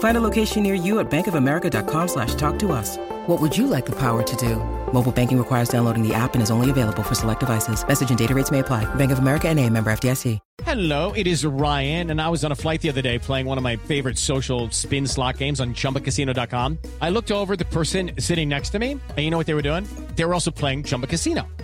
Find a location near you at bankofamerica.com slash talk to us. What would you like the power to do? Mobile banking requires downloading the app and is only available for select devices. Message and data rates may apply. Bank of America and a member FDIC. Hello, it is Ryan, and I was on a flight the other day playing one of my favorite social spin slot games on ChumbaCasino.com. I looked over at the person sitting next to me, and you know what they were doing? They were also playing Chumba Casino.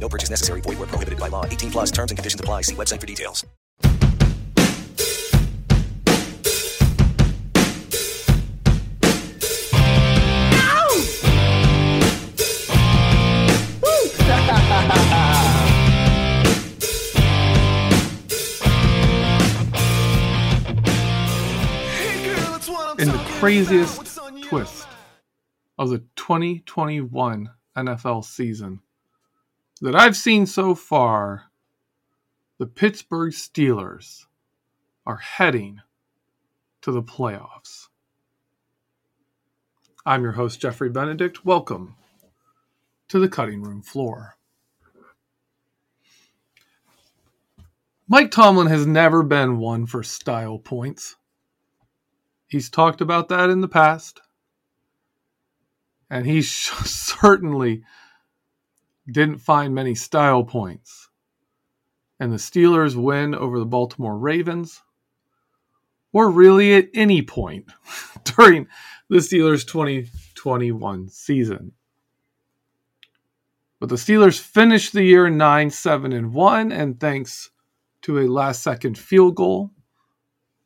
No purchase necessary. Void were prohibited by law. 18 plus terms and conditions apply. See website for details. in the craziest twist of the 2021 NFL season that I've seen so far, the Pittsburgh Steelers are heading to the playoffs. I'm your host, Jeffrey Benedict. Welcome to the cutting room floor. Mike Tomlin has never been one for style points. He's talked about that in the past. And he certainly didn't find many style points. And the Steelers win over the Baltimore Ravens, or really at any point during the Steelers' 2021 season. But the Steelers finished the year 9 7 and 1, and thanks to a last second field goal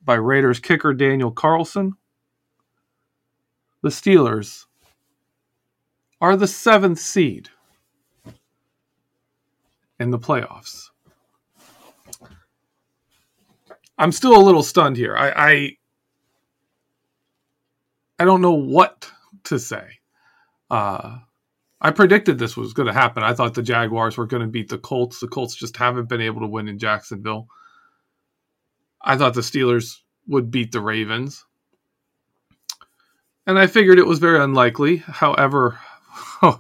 by Raiders kicker Daniel Carlson. The Steelers are the seventh seed in the playoffs. I'm still a little stunned here. I, I, I don't know what to say. Uh, I predicted this was going to happen. I thought the Jaguars were going to beat the Colts. The Colts just haven't been able to win in Jacksonville. I thought the Steelers would beat the Ravens. And I figured it was very unlikely. However,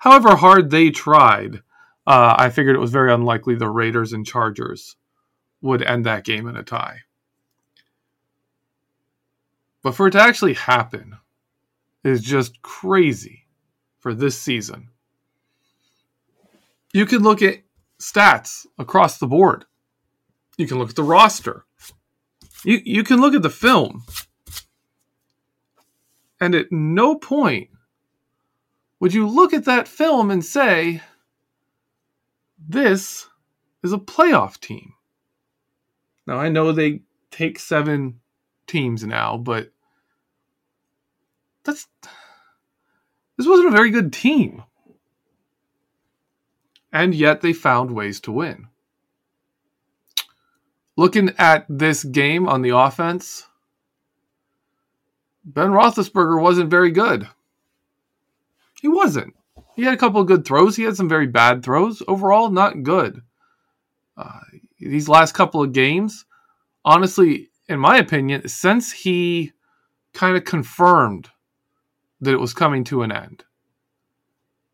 however hard they tried, uh, I figured it was very unlikely the Raiders and Chargers would end that game in a tie. But for it to actually happen is just crazy for this season. You can look at stats across the board. You can look at the roster. You you can look at the film, and at no point would you look at that film and say, "This is a playoff team." Now I know they take seven teams now, but that's this wasn't a very good team. And yet they found ways to win looking at this game on the offense, Ben Roethlisberger wasn't very good. He wasn't. He had a couple of good throws. He had some very bad throws. Overall, not good. Uh, these last couple of games, honestly, in my opinion, since he kind of confirmed that it was coming to an end,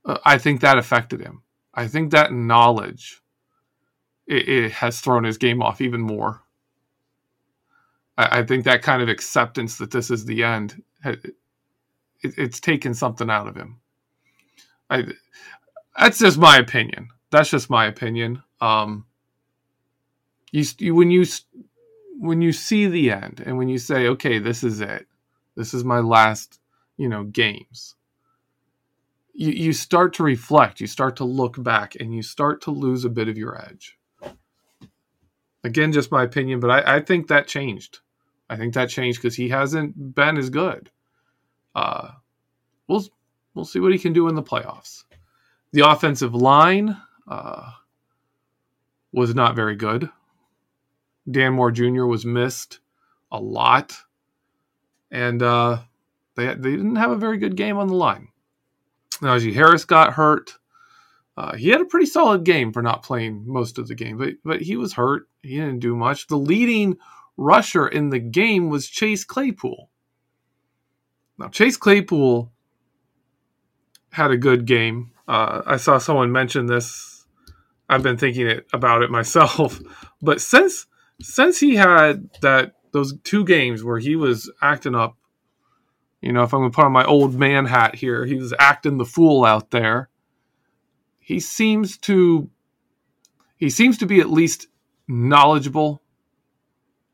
uh, I think that affected him. I think that knowledge it, it has thrown his game off even more. I, I, think that kind of acceptance that this is the end, it, it's taken something out of him. I, that's just my opinion. That's just my opinion. Um, you, you when you when you see the end and when you say, okay, this is it, this is my last, you know, games. You, you start to reflect, you start to look back, and you start to lose a bit of your edge. Again, just my opinion, but I, I think that changed. I think that changed because he hasn't been as good. Uh, we'll we'll see what he can do in the playoffs. The offensive line uh, was not very good. Dan Moore Jr. was missed a lot, and uh, they they didn't have a very good game on the line. Now, Najee Harris got hurt. Uh, he had a pretty solid game for not playing most of the game, but but he was hurt. He didn't do much. The leading rusher in the game was Chase Claypool. Now Chase Claypool had a good game. Uh, I saw someone mention this. I've been thinking it, about it myself, but since since he had that those two games where he was acting up, you know, if I'm to put on my old man hat here, he was acting the fool out there. He seems to he seems to be at least knowledgeable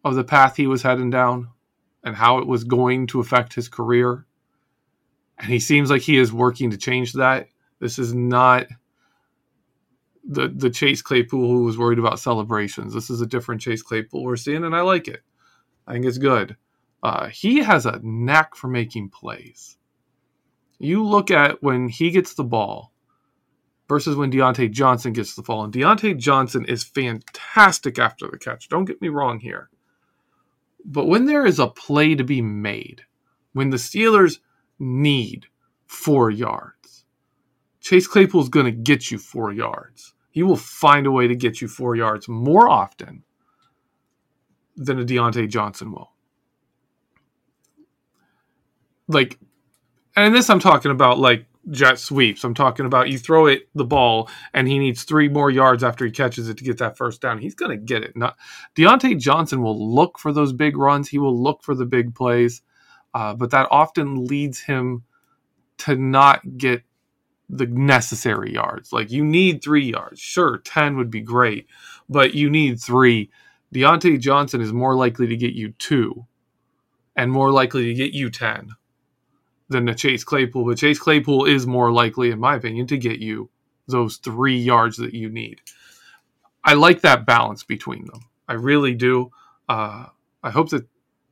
of the path he was heading down and how it was going to affect his career. And he seems like he is working to change that. This is not the the Chase Claypool who was worried about celebrations. This is a different Chase Claypool we're seeing, and I like it. I think it's good. Uh, he has a knack for making plays. You look at when he gets the ball versus when Diontae Johnson gets the ball, and Diontae Johnson is fantastic after the catch. Don't get me wrong here. But when there is a play to be made, when the Steelers need four yards, Chase Claypool is going to get you four yards. He will find a way to get you four yards more often than a Diontae Johnson will. Like, and this I'm talking about like jet sweeps. I'm talking about you throw it the ball and he needs three more yards after he catches it to get that first down. He's going to get it. Not Diontae Johnson will look for those big runs. He will look for the big plays, uh, but that often leads him to not get the necessary yards. Like you need three yards. Sure, ten would be great, but you need three. Diontae Johnson is more likely to get you two, and more likely to get you ten than the Chase Claypool, but Chase Claypool is more likely, in my opinion, to get you those three yards that you need. I like that balance between them. I really do. Uh, I hope that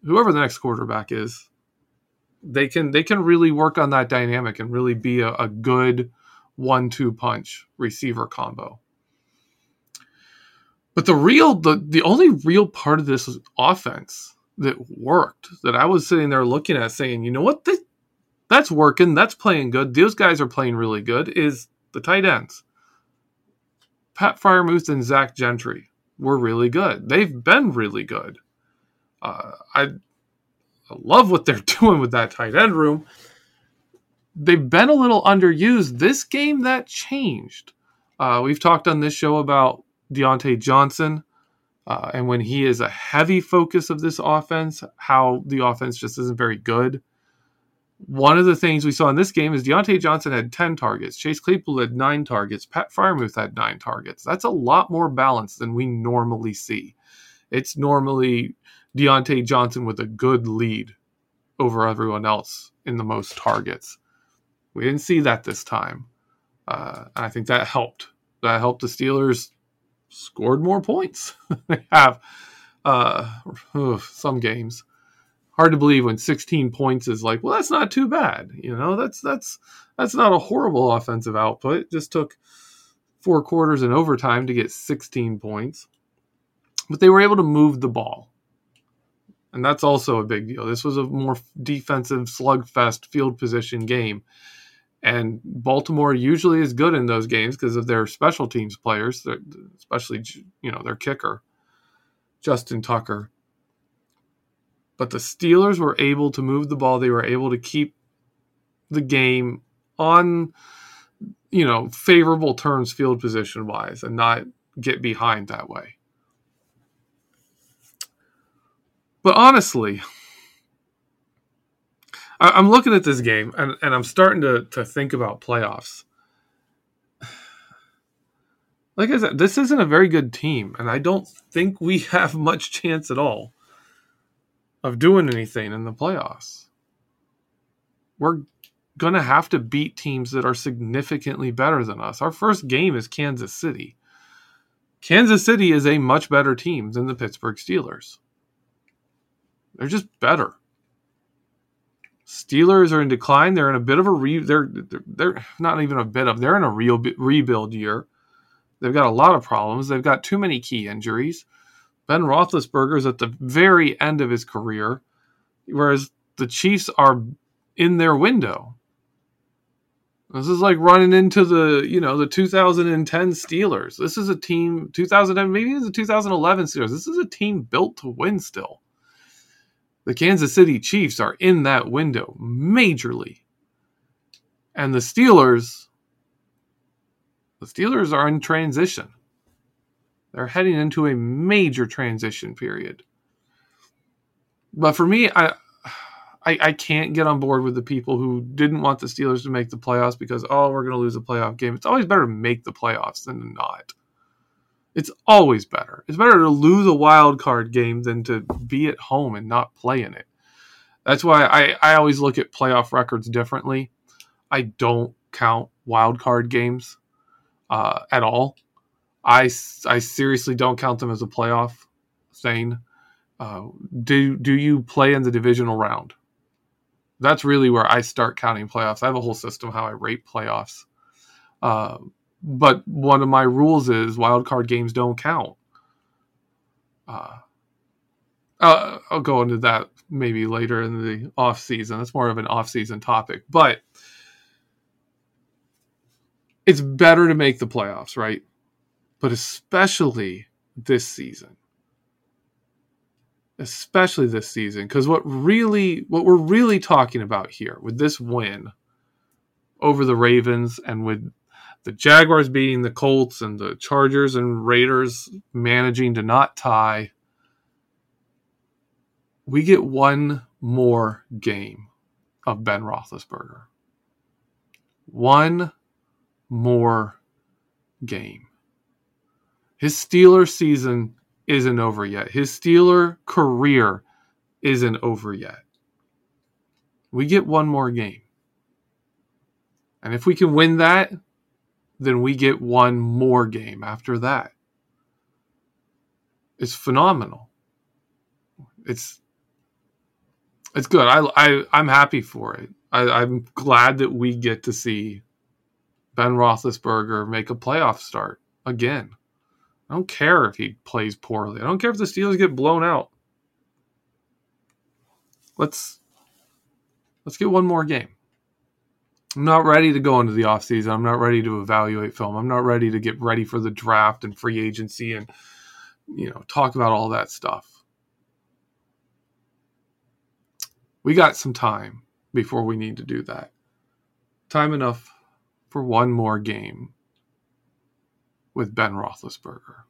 whoever the next quarterback is, they can they can really work on that dynamic and really be a, a good one-two punch receiver combo. But the real the the only real part of this offense that worked that I was sitting there looking at saying, you know what, that's working. That's playing good. Those guys are playing really good. Is the tight ends. Pat Freiermuth and Zach Gentry were really good. They've been really good. Uh, I, I love what they're doing with that tight end room. They've been a little underused. This game that changed. Uh, we've talked on this show about Diontae Johnson. Uh, and when he is a heavy focus of this offense, how the offense just isn't very good. One of the things we saw in this game is Diontae Johnson had 10 targets. Chase Claypool had nine targets. Pat Freiermuth had nine targets. That's a lot more balance than we normally see. It's normally Diontae Johnson with a good lead over everyone else in the most targets. We didn't see that this time. Uh, I think that helped. That helped the Steelers scored more points. they have uh, some games hard to believe when 16 points is like, well, that's not too bad. You know, that's that's that's not a horrible offensive output. It just took four quarters and overtime to get 16 points. But they were able to move the ball. And that's also a big deal. This was a more defensive slugfest field position game. And Baltimore usually is good in those games because of their special teams players, especially you know their kicker. Justin Tucker. But the Steelers were able to move the ball. They were able to keep the game on, you know, favorable terms field position wise and not get behind that way. But honestly, I, am looking at this game and, and I'm starting to, to think about playoffs. Like I said, this isn't a very good team, and I don't think we have much chance at all of doing anything in the playoffs. We're going to have to beat teams that are significantly better than us. Our first game is Kansas City. Kansas City is a much better team than the Pittsburgh Steelers. They're just better. Steelers are in decline. They're in a bit of a re. They're they're, they're not even a bit of. They're in a real rebuild year. They've got a lot of problems. They've got too many key injuries. Ben Roethlisberger is at the very end of his career, whereas the Chiefs are in their window. This is like running into the you know the 2010 Steelers. This is a team 2010 maybe it's the 2011 Steelers. This is a team built to win still the Kansas City Chiefs are in that window majorly. And the Steelers, the Steelers are in transition. They're heading into a major transition period. But for me, I, I, I can't get on board with the people who didn't want the Steelers to make the playoffs because oh we're going to lose a playoff game. It's always better to make the playoffs than not. It's always better. It's better to lose a wild card game than to be at home and not play in it. That's why I, I always look at playoff records differently. I don't count wild card games uh, at all. I, I seriously don't count them as a playoff thing. Uh, do do you play in the divisional round? That's really where I start counting playoffs. I have a whole system how I rate playoffs. Uh, but one of my rules is wild card games don't count. Uh, uh, I'll go into that maybe later in the off season. That's more of an off season topic, but it's better to make the playoffs, right? But especially this season, especially this season, because what really, what we're really talking about here with this win over the Ravens and with the Jaguars beating the Colts and the Chargers and Raiders managing to not tie, we get one more game of Ben Roethlisberger. One more game. His Steeler season isn't over yet. His Steeler career isn't over yet. We get one more game. And if we can win that, then we get one more game after that. It's phenomenal. It's it's good. I, I I'm happy for it. I, I'm glad that we get to see Ben Roethlisberger make a playoff start again. I don't care if he plays poorly. I don't care if the Steelers get blown out. Let's let's get one more game. I'm not ready to go into the offseason. I'm not ready to evaluate film. I'm not ready to get ready for the draft and free agency and you know, talk about all that stuff. We got some time before we need to do that. Time enough for one more game with Ben Roethlisberger.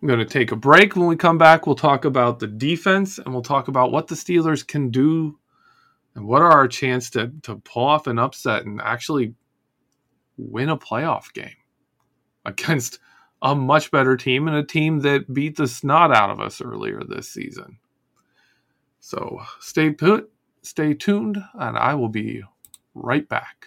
I'm going to take a break. When we come back, we'll talk about the defense and we'll talk about what the Steelers can do and what are our chance to to pull off an upset and actually win a playoff game against a much better team and a team that beat the snot out of us earlier this season. So stay put, stay tuned, and I will be right back.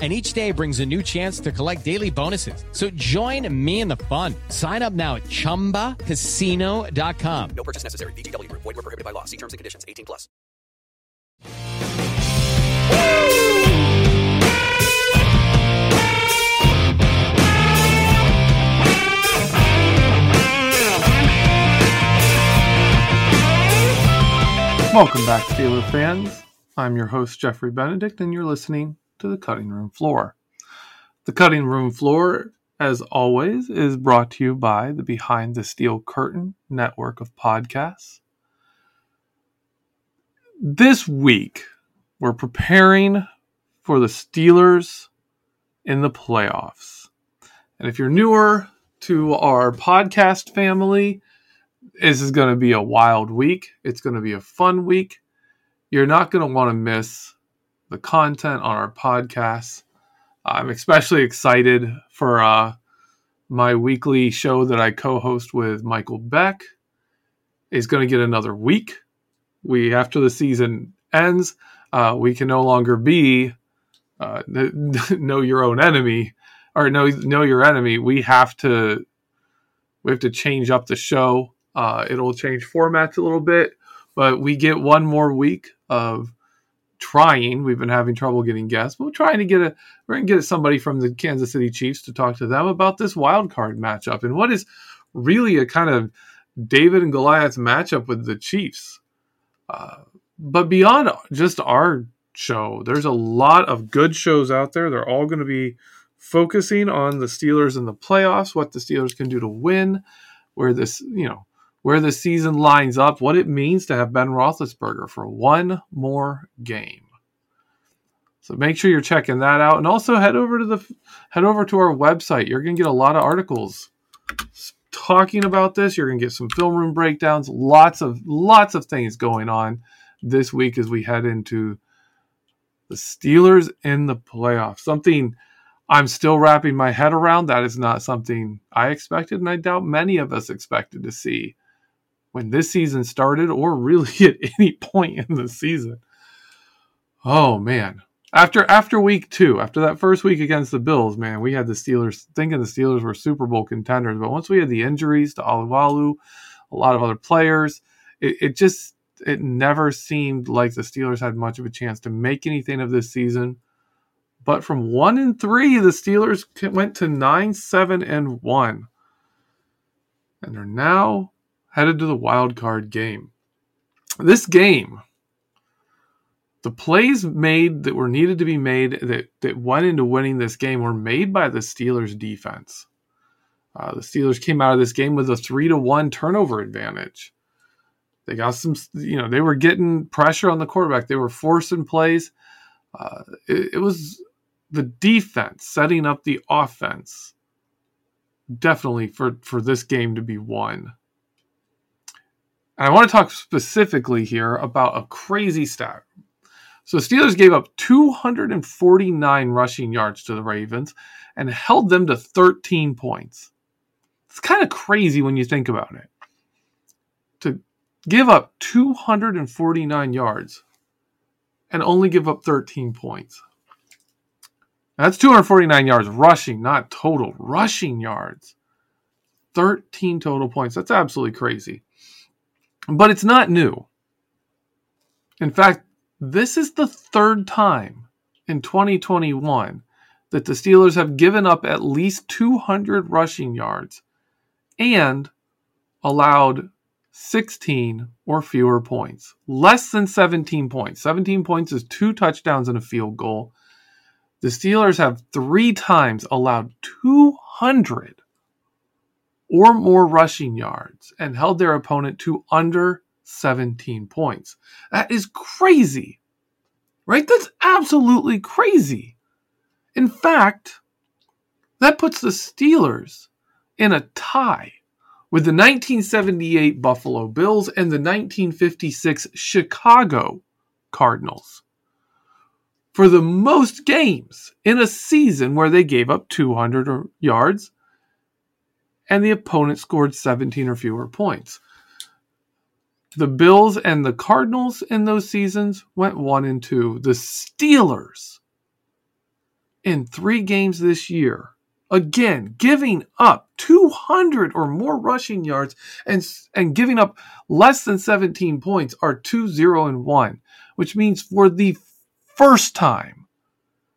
And each day brings a new chance to collect daily bonuses. So join me in the fun. Sign up now at chumbacasino.com. No purchase necessary. VGW Group. Void were prohibited by law. See terms and conditions. 18 plus. Welcome back, Steeler fans. I'm your host, Jeffrey Benedict, and you're listening to the Cutting Room Floor. The Cutting Room Floor, as always, is brought to you by the Behind the Steel Curtain network of podcasts. This week, we're preparing for the Steelers in the playoffs. And if you're newer to our podcast family, this is going to be a wild week. It's going to be a fun week. You're not going to want to miss the content on our podcast. I'm especially excited for uh, my weekly show that I co-host with Michael Beck. Is going to get another week. We after the season ends, uh, we can no longer be uh, know your own enemy or know know your enemy. We have to we have to change up the show. Uh, it'll change formats a little bit, but we get one more week of trying. We've been having trouble getting guests, but we're trying to get a we're gonna get somebody from the Kansas City Chiefs to talk to them about this wild card matchup and what is really a kind of David and Goliath matchup with the Chiefs. Uh, but beyond just our show, there's a lot of good shows out there. They're all going to be focusing on the Steelers in the playoffs, what the Steelers can do to win, where this you know where the season lines up, what it means to have Ben Roethlisberger for one more game. So make sure you're checking that out, and also head over to the head over to our website. You're going to get a lot of articles talking about this. You're going to get some film room breakdowns, lots of lots of things going on this week as we head into the Steelers in the playoffs. Something I'm still wrapping my head around. That is not something I expected, and I doubt many of us expected to see when this season started or really at any point in the season. Oh man. After after week 2, after that first week against the Bills, man, we had the Steelers thinking the Steelers were Super Bowl contenders, but once we had the injuries to Alualu, a lot of other players, it, it just it never seemed like the Steelers had much of a chance to make anything of this season. But from 1 and 3, the Steelers went to 9 7 and 1. And they're now headed to the wild card game. This game, the plays made that were needed to be made that, that went into winning this game were made by the Steelers defense. Uh, the Steelers came out of this game with a three to one turnover advantage. They got some, you know, they were getting pressure on the quarterback. They were forcing plays. Uh, it, it was the defense setting up the offense definitely for for this game to be won. And I want to talk specifically here about a crazy stat. So Steelers gave up 249 rushing yards to the Ravens and held them to 13 points. It's kind of crazy when you think about it. To give up 249 yards and only give up 13 points. That's 249 yards rushing, not total. Rushing yards. 13 total points. That's absolutely crazy. But it's not new. In fact, this is the third time in 2021 that the Steelers have given up at least 200 rushing yards and allowed 16 or fewer points. Less than 17 points. 17 points is two touchdowns and a field goal. The Steelers have three times allowed 200 or more rushing yards and held their opponent to under 17 points. That is crazy, right? That's absolutely crazy. In fact, that puts the Steelers in a tie with the 1978 Buffalo Bills and the 1956 Chicago Cardinals for the most games in a season where they gave up 200 yards and the opponent scored 17 or fewer points. The Bills and the Cardinals in those seasons went 1 and 2. The Steelers in 3 games this year again giving up 200 or more rushing yards and and giving up less than 17 points are 2-0 and 1 which means for the first time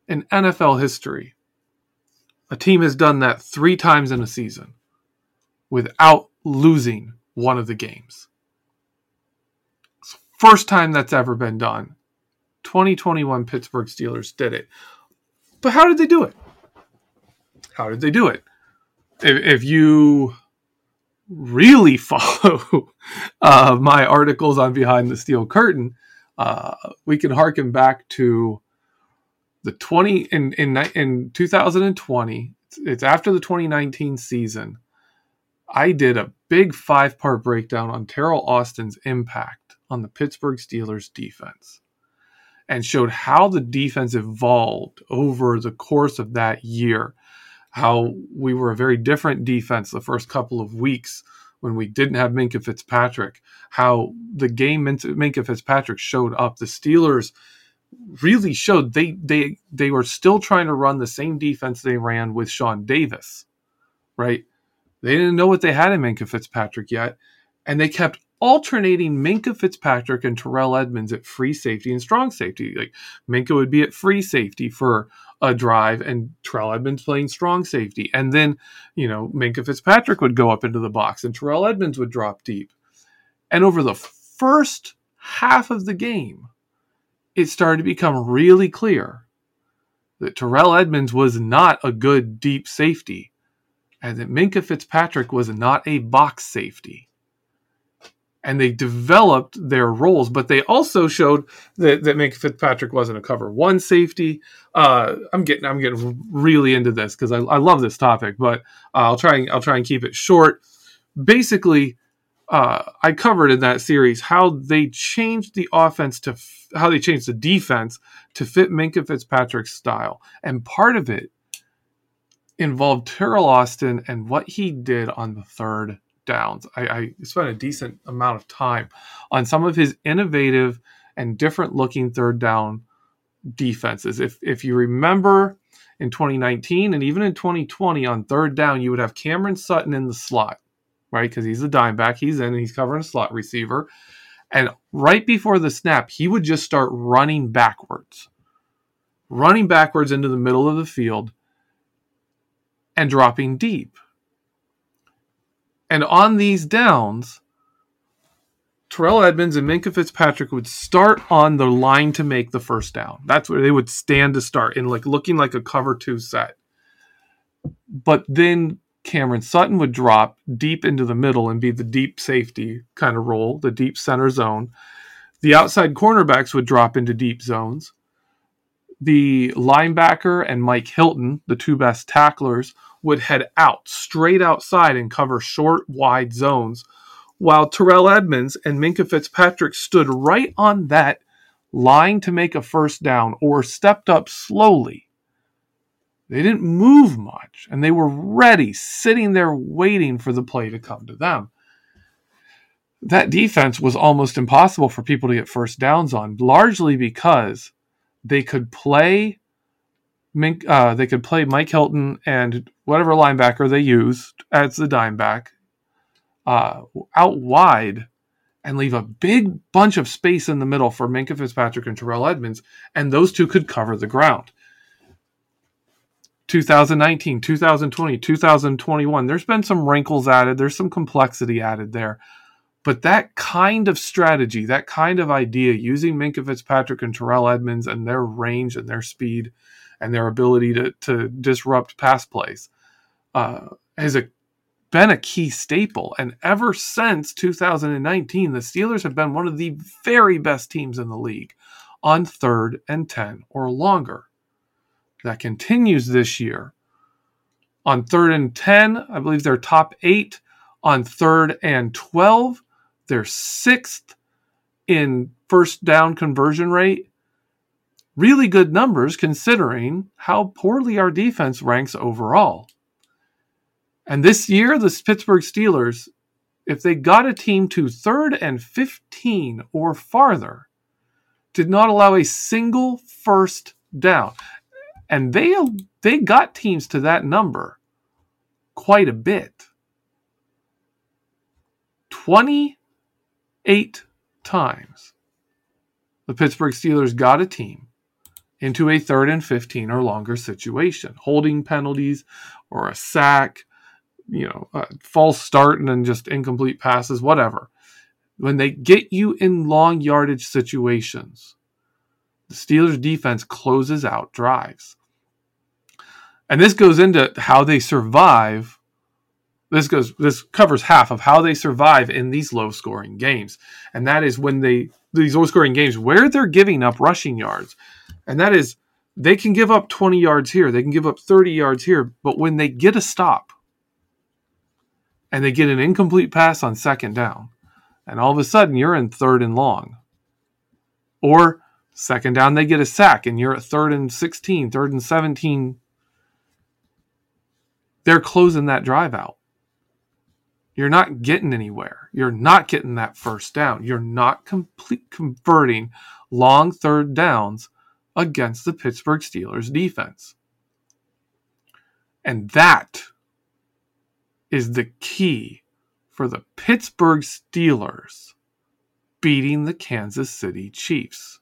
in NFL history a team has done that 3 times in a season without losing one of the games first time that's ever been done 2021 Pittsburgh Steelers did it but how did they do it how did they do it? If, if you really follow uh, my articles on Behind the Steel Curtain, uh, we can harken back to the 20 in in in 2020. It's after the 2019 season. I did a big five part breakdown on Teryl Austin's impact on the Pittsburgh Steelers defense and showed how the defense evolved over the course of that year how we were a very different defense the first couple of weeks when we didn't have Minkah Fitzpatrick, how the game Minkah Fitzpatrick showed up. The Steelers really showed they they they were still trying to run the same defense they ran with Sean Davis, right? They didn't know what they had in Minkah Fitzpatrick yet, and they kept alternating Minkah Fitzpatrick and Terrell Edmunds at free safety and strong safety. Like Minkah would be at free safety for a drive, and Terrell Edmunds playing strong safety. And then, you know, Minkah Fitzpatrick would go up into the box and Terrell Edmunds would drop deep. And over the first half of the game, it started to become really clear that Terrell Edmunds was not a good deep safety and that Minkah Fitzpatrick was not a box safety and they developed their roles, but they also showed that, that Minkah Fitzpatrick wasn't a cover one safety. Uh, I'm getting I'm getting really into this because I, I, love this topic, but uh, I'll try and I'll try and keep it short. Basically, uh, I covered in that series how they changed the offense to f- how they changed the defense to fit Minkah Fitzpatrick's style, and part of it involved Teryl Austin and what he did on the third downs. I, I spent a decent amount of time on some of his innovative and different looking third down defenses. If if you remember in 2019 and even in 2020 on third down, you would have Cameron Sutton in the slot, right? Because he's a dime back, he's in and he's covering a slot receiver. And right before the snap, he would just start running backwards, running backwards into the middle of the field and dropping deep. And on these downs, Terrell Edmunds and Minkah Fitzpatrick would start on the line to make the first down. That's where they would stand to start in like looking like a cover two set. But then Cameron Sutton would drop deep into the middle and be the deep safety kind of role, the deep center zone. The outside cornerbacks would drop into deep zones. The linebacker and Mike Hilton, the two best tacklers, would head out straight outside and cover short, wide zones, while Terrell Edmunds and Minkah Fitzpatrick stood right on that line to make a first down or stepped up slowly. They didn't move much and they were ready, sitting there waiting for the play to come to them. That defense was almost impossible for people to get first downs on, largely because they could play uh, they could play Mike Hilton and whatever linebacker they used as the dime back uh, out wide and leave a big bunch of space in the middle for Minkah Fitzpatrick and Terrell Edmunds, and those two could cover the ground. 2019, 2020, 2021, there's been some wrinkles added, there's some complexity added there. But that kind of strategy, that kind of idea, using Minkah Fitzpatrick and Terrell Edmunds and their range and their speed and their ability to, to disrupt pass plays uh, has a, been a key staple. And ever since 2019, the Steelers have been one of the very best teams in the league on third and 10 or longer. That continues this year. On third and 10, I believe they're top eight. on third and 12. They're sixth in first down conversion rate. Really good numbers considering how poorly our defense ranks overall. And this year, the Pittsburgh Steelers, if they got a team to third and 15 or farther, did not allow a single first down. And they they got teams to that number quite a bit. 28 times the Pittsburgh Steelers got a team into a third and 15 or longer situation, holding penalties or a sack, you know, a false start and then just incomplete passes, whatever. When they get you in long yardage situations, the Steelers defense closes out drives. And this goes into how they survive. This goes this covers half of how they survive in these low scoring games. And that is when they these low scoring games where they're giving up rushing yards. And that is they can give up 20 yards here, they can give up 30 yards here, but when they get a stop and they get an incomplete pass on second down, and all of a sudden you're in third and long. Or second down, they get a sack and you're at third and 16, third and 17. They're closing that drive out. You're not getting anywhere. You're not getting that first down. You're not complete converting long third downs against the Pittsburgh Steelers defense. And that is the key for the Pittsburgh Steelers beating the Kansas City Chiefs.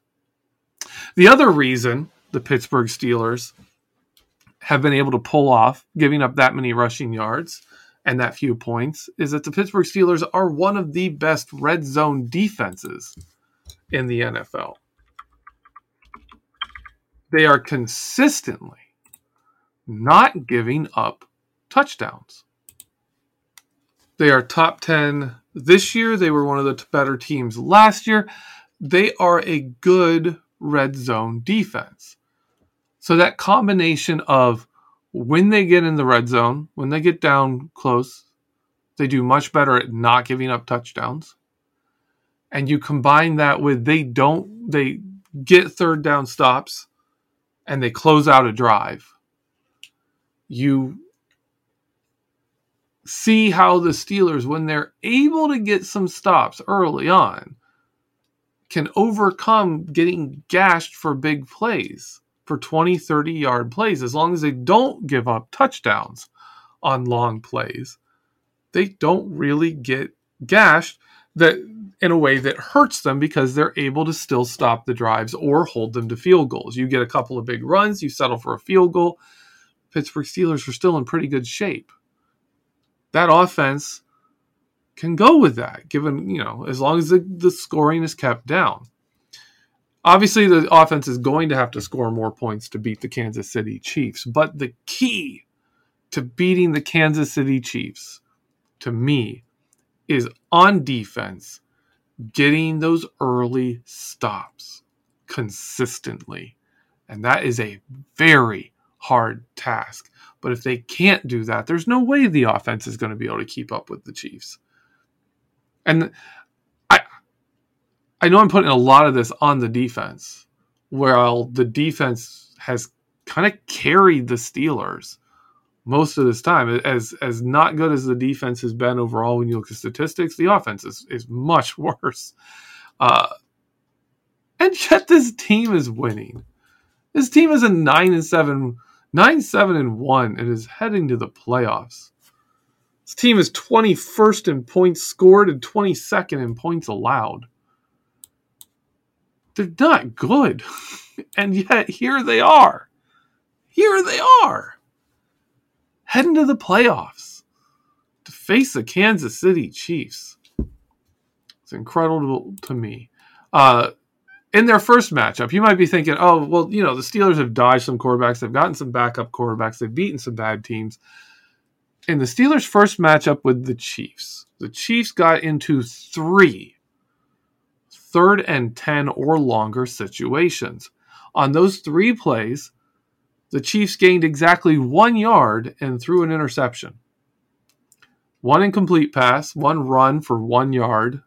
The other reason the Pittsburgh Steelers have been able to pull off giving up that many rushing yards and that few points is that the Pittsburgh Steelers are one of the best red zone defenses in the NFL. They are consistently not giving up touchdowns. They are top 10 this year. They were one of the better teams last year. They are a good red zone defense. So that combination of when they get in the red zone, when they get down close, they do much better at not giving up touchdowns. And you combine that with they don't they get third down stops and they close out a drive. You see how the Steelers, when they're able to get some stops early on, can overcome getting gashed for big plays, for 20, 30 yard plays, as long as they don't give up touchdowns on long plays. They don't really get gashed that in a way that hurts them because they're able to still stop the drives or hold them to field goals. You get a couple of big runs, you settle for a field goal. Pittsburgh Steelers are still in pretty good shape that offense can go with that, given, you know, as long as the, the scoring is kept down. Obviously, the offense is going to have to score more points to beat the Kansas City Chiefs. But the key to beating the Kansas City Chiefs, to me, is on defense, getting those early stops consistently. And that is a very hard task. But if they can't do that, there's no way the offense is going to be able to keep up with the Chiefs. And I I know I'm putting a lot of this on the defense, while the defense has kind of carried the Steelers most of this time. As as not good as the defense has been overall when you look at statistics, the offense is, is much worse. Uh, and yet this team is winning. This team is a nine and seven Nine, seven, and one, and is heading to the playoffs. This team is 21st in points scored and 22nd in points allowed. They're not good. and yet here they are. Here they are. Heading to the playoffs to face the Kansas City Chiefs. It's incredible to me. Uh, in their first matchup, you might be thinking, oh, well, you know, the Steelers have dodged some quarterbacks, they've gotten some backup quarterbacks, they've beaten some bad teams. In the Steelers' first matchup with the Chiefs, the Chiefs got into three third and 10 or longer situations. On those three plays, the Chiefs gained exactly one yard and threw an interception. one incomplete pass, one run for one yard,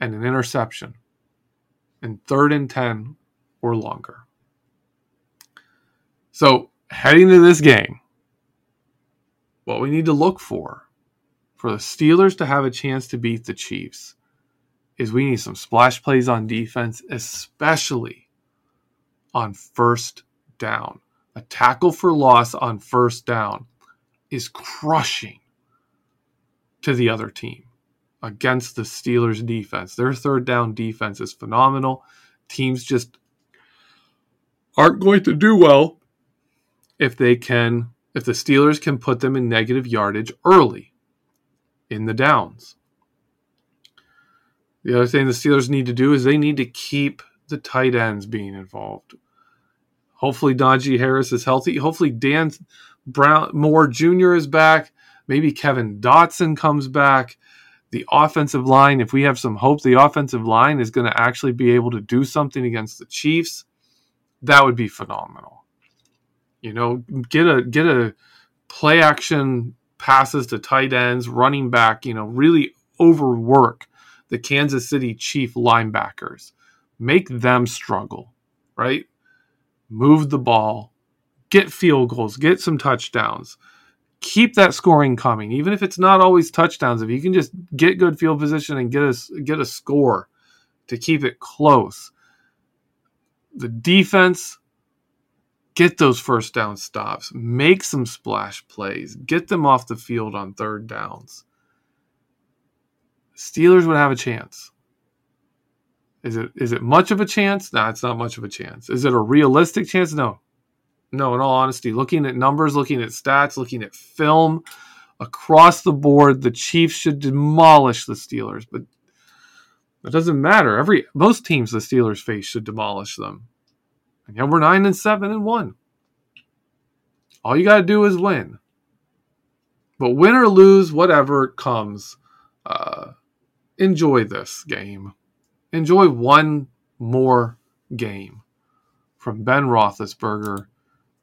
and an interception. And third and 10 or longer. So, heading to this game, what we need to look for for the Steelers to have a chance to beat the Chiefs is we need some splash plays on defense, especially on first down. A tackle for loss on first down is crushing to the other team against the Steelers defense. Their third down defense is phenomenal. Teams just aren't going to do well if they can if the Steelers can put them in negative yardage early in the downs. The other thing the Steelers need to do is they need to keep the tight ends being involved. Hopefully Najee Harris is healthy. Hopefully Dan Brown Moore Jr. is back. Maybe Kevin Dotson comes back. The offensive line, if we have some hope, the offensive line is going to actually be able to do something against the Chiefs. That would be phenomenal. You know, get a get a play action passes to tight ends, running back, you know, really overwork the Kansas City Chief linebackers. Make them struggle, right? Move the ball, get field goals, get some touchdowns. Keep that scoring coming, even if it's not always touchdowns. If you can just get good field position and get a get a score to keep it close, the defense get those first down stops, make some splash plays, get them off the field on third downs. Steelers would have a chance. Is it is it much of a chance? No, it's not much of a chance. Is it a realistic chance? No. No, in all honesty, looking at numbers, looking at stats, looking at film across the board, the Chiefs should demolish the Steelers, but it doesn't matter. Every most teams the Steelers face should demolish them. And yet we're nine and seven and one. All you got to do is win. But win or lose, whatever comes, uh, enjoy this game. Enjoy one more game from Ben Roethlisberger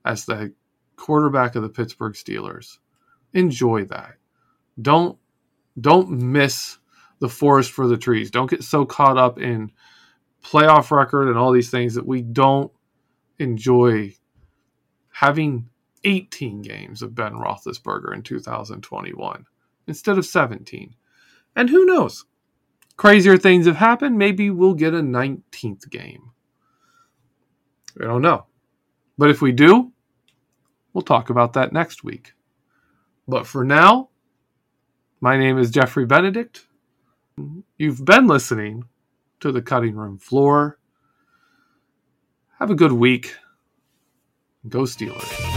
as the quarterback of the Pittsburgh Steelers. Enjoy that. Don't don't miss the forest for the trees. Don't get so caught up in playoff record and all these things that we don't enjoy having 18 games of Ben Roethlisberger in 2021 instead of 17. And who knows? Crazier things have happened. Maybe we'll get a 19th game. I don't know. But if we do, we'll talk about that next week. But for now, my name is Jeffrey Benedict. You've been listening to the cutting room floor. Have a good week. Go Steelers.